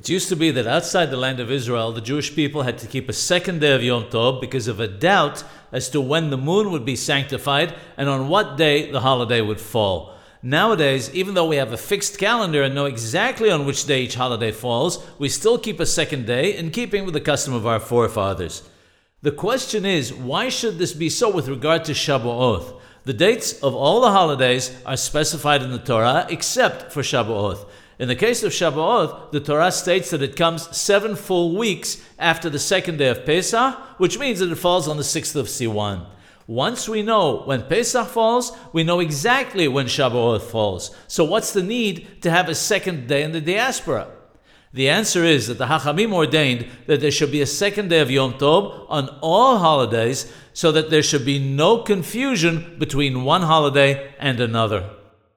It used to be that outside the land of Israel, the Jewish people had to keep a second day of Yom Tov because of a doubt as to when the moon would be sanctified and on what day the holiday would fall. Nowadays, even though we have a fixed calendar and know exactly on which day each holiday falls, we still keep a second day in keeping with the custom of our forefathers. The question is, why should this be so with regard to Shavuot? The dates of all the holidays are specified in the Torah except for Shavuot. In the case of Shavuot, the Torah states that it comes seven full weeks after the second day of Pesach, which means that it falls on the sixth of Siwan. Once we know when Pesach falls, we know exactly when Shavuot falls. So what's the need to have a second day in the diaspora? The answer is that the Hachamim ordained that there should be a second day of Yom Tov on all holidays so that there should be no confusion between one holiday and another.